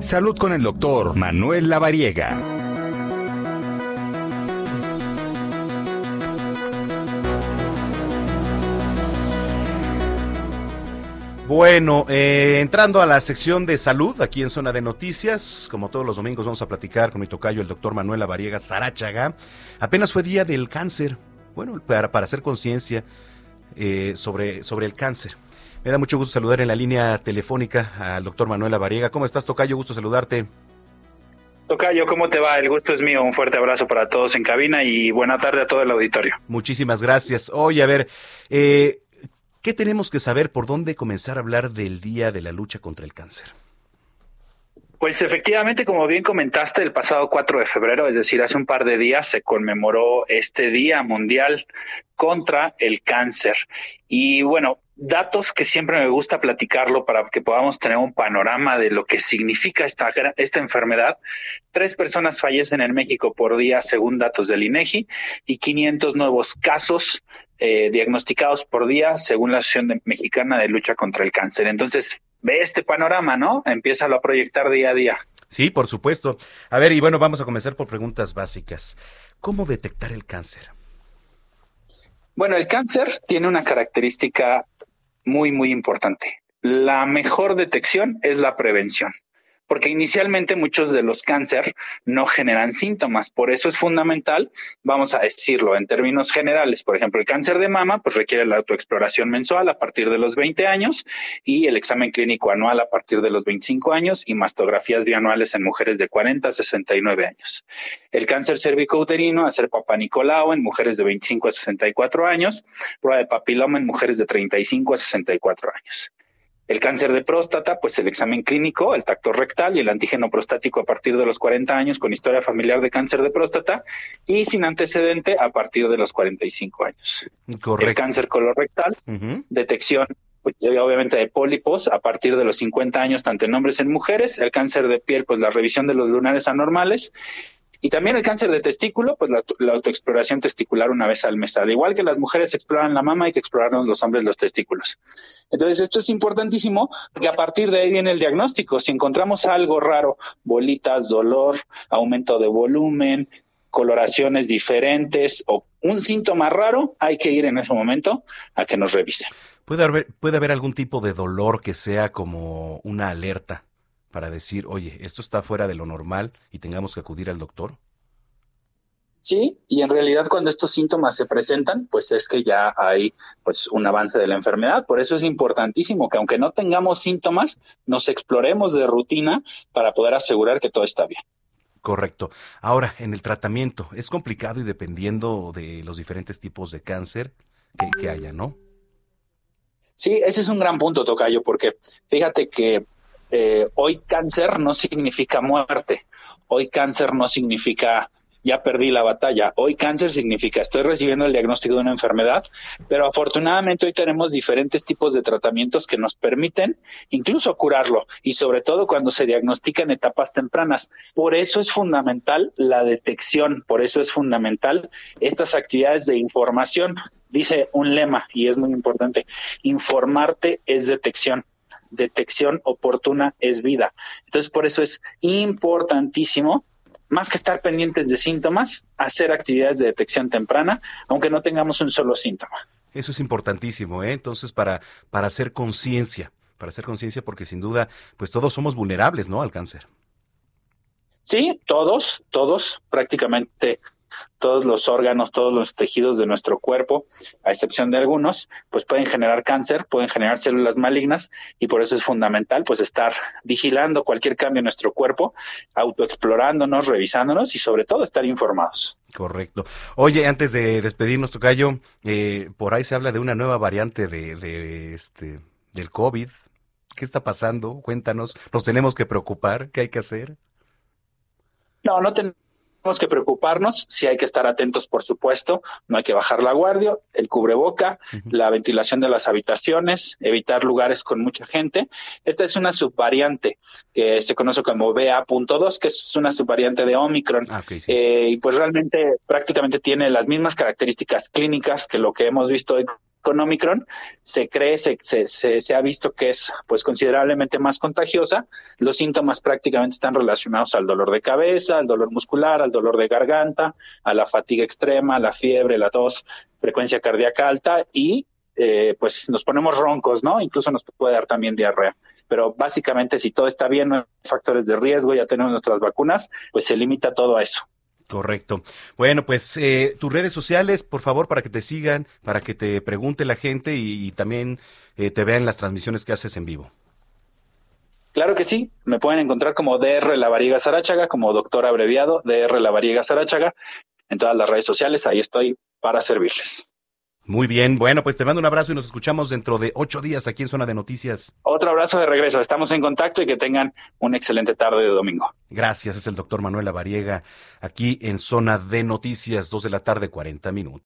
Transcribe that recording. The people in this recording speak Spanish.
Salud con el doctor Manuel Lavariega. Bueno, eh, entrando a la sección de salud, aquí en Zona de Noticias, como todos los domingos vamos a platicar con mi tocayo, el doctor Manuel Lavariega Sarachaga. Apenas fue día del cáncer, bueno, para, para hacer conciencia eh, sobre, sobre el cáncer. Me da mucho gusto saludar en la línea telefónica al doctor Manuel Avariega. ¿Cómo estás, Tocayo? Gusto saludarte. Tocayo, ¿cómo te va? El gusto es mío. Un fuerte abrazo para todos en cabina y buena tarde a todo el auditorio. Muchísimas gracias. Oye, a ver, eh, ¿qué tenemos que saber por dónde comenzar a hablar del Día de la Lucha contra el Cáncer? Pues efectivamente, como bien comentaste, el pasado 4 de febrero, es decir, hace un par de días, se conmemoró este Día Mundial contra el Cáncer. Y bueno, datos que siempre me gusta platicarlo para que podamos tener un panorama de lo que significa esta, esta enfermedad. Tres personas fallecen en México por día según datos del INEGI y 500 nuevos casos eh, diagnosticados por día según la Asociación Mexicana de Lucha contra el Cáncer. Entonces, ve este panorama, ¿no? Empieza a proyectar día a día. Sí, por supuesto. A ver, y bueno, vamos a comenzar por preguntas básicas. ¿Cómo detectar el cáncer? Bueno, el cáncer tiene una característica muy, muy importante. La mejor detección es la prevención porque inicialmente muchos de los cáncer no generan síntomas. Por eso es fundamental, vamos a decirlo en términos generales. Por ejemplo, el cáncer de mama pues requiere la autoexploración mensual a partir de los 20 años y el examen clínico anual a partir de los 25 años y mastografías bianuales en mujeres de 40 a 69 años. El cáncer cervicouterino, hacer papá Nicolau en mujeres de 25 a 64 años, prueba de papiloma en mujeres de 35 a 64 años. El cáncer de próstata, pues el examen clínico, el tacto rectal y el antígeno prostático a partir de los 40 años con historia familiar de cáncer de próstata y sin antecedente a partir de los 45 años. Correcto. El cáncer colorectal, detección pues, obviamente de pólipos a partir de los 50 años, tanto en hombres como en mujeres. El cáncer de piel, pues la revisión de los lunares anormales. Y también el cáncer de testículo, pues la, autoexploración testicular una vez al mes. Al igual que las mujeres exploran la mama, hay que explorarnos los hombres los testículos. Entonces, esto es importantísimo porque a partir de ahí viene el diagnóstico. Si encontramos algo raro, bolitas, dolor, aumento de volumen, coloraciones diferentes o un síntoma raro, hay que ir en ese momento a que nos revisen. ¿Puede haber, puede haber algún tipo de dolor que sea como una alerta para decir, oye, esto está fuera de lo normal y tengamos que acudir al doctor? Sí, y en realidad cuando estos síntomas se presentan, pues es que ya hay pues un avance de la enfermedad. Por eso es importantísimo que aunque no tengamos síntomas, nos exploremos de rutina para poder asegurar que todo está bien. Correcto. Ahora, en el tratamiento, es complicado y dependiendo de los diferentes tipos de cáncer que, que haya, ¿no? Sí, ese es un gran punto, Tocayo, porque fíjate que eh, hoy cáncer no significa muerte, hoy cáncer no significa ya perdí la batalla, hoy cáncer significa estoy recibiendo el diagnóstico de una enfermedad, pero afortunadamente hoy tenemos diferentes tipos de tratamientos que nos permiten incluso curarlo y sobre todo cuando se diagnostica en etapas tempranas. Por eso es fundamental la detección, por eso es fundamental estas actividades de información. Dice un lema y es muy importante, informarte es detección detección oportuna es vida. Entonces, por eso es importantísimo, más que estar pendientes de síntomas, hacer actividades de detección temprana, aunque no tengamos un solo síntoma. Eso es importantísimo, ¿eh? Entonces, para, para hacer conciencia, para hacer conciencia, porque sin duda, pues todos somos vulnerables, ¿no? Al cáncer. Sí, todos, todos, prácticamente todos los órganos, todos los tejidos de nuestro cuerpo, a excepción de algunos, pues pueden generar cáncer, pueden generar células malignas y por eso es fundamental pues estar vigilando cualquier cambio en nuestro cuerpo, autoexplorándonos, revisándonos y sobre todo estar informados. Correcto. Oye, antes de despedirnos, Tocayo, eh, por ahí se habla de una nueva variante de, de este del COVID. ¿Qué está pasando? Cuéntanos. ¿Nos tenemos que preocupar? ¿Qué hay que hacer? No, no tenemos tenemos que preocuparnos, si hay que estar atentos, por supuesto, no hay que bajar la guardia, el cubreboca, la ventilación de las habitaciones, evitar lugares con mucha gente. Esta es una subvariante que se conoce como BA.2, que es una subvariante de Omicron. Ah, eh, y pues realmente prácticamente tiene las mismas características clínicas que lo que hemos visto con Omicron, se cree, se, ha visto que es pues considerablemente más contagiosa. Los síntomas prácticamente están relacionados al dolor de cabeza, al dolor muscular, al dolor de garganta, a la fatiga extrema, la fiebre, la tos, frecuencia cardíaca alta y eh, pues nos ponemos roncos, ¿no? Incluso nos puede dar también diarrea. Pero básicamente si todo está bien, no hay factores de riesgo, ya tenemos nuestras vacunas, pues se limita todo a eso. Correcto. Bueno, pues eh, tus redes sociales, por favor, para que te sigan, para que te pregunte la gente y, también eh, te vean las transmisiones que haces en vivo. Claro que sí, me pueden encontrar como DR La Variega Sarachaga, como doctor abreviado DR La Variega Sarachaga, en todas las redes sociales, ahí estoy para servirles. Muy bien, bueno, pues te mando un abrazo y nos escuchamos dentro de ocho días aquí en Zona de Noticias. Otro abrazo de regreso, estamos en contacto y que tengan una excelente tarde de domingo. Gracias, es el doctor Manuel Lavariega aquí en Zona de Noticias, dos de la tarde, cuarenta minutos.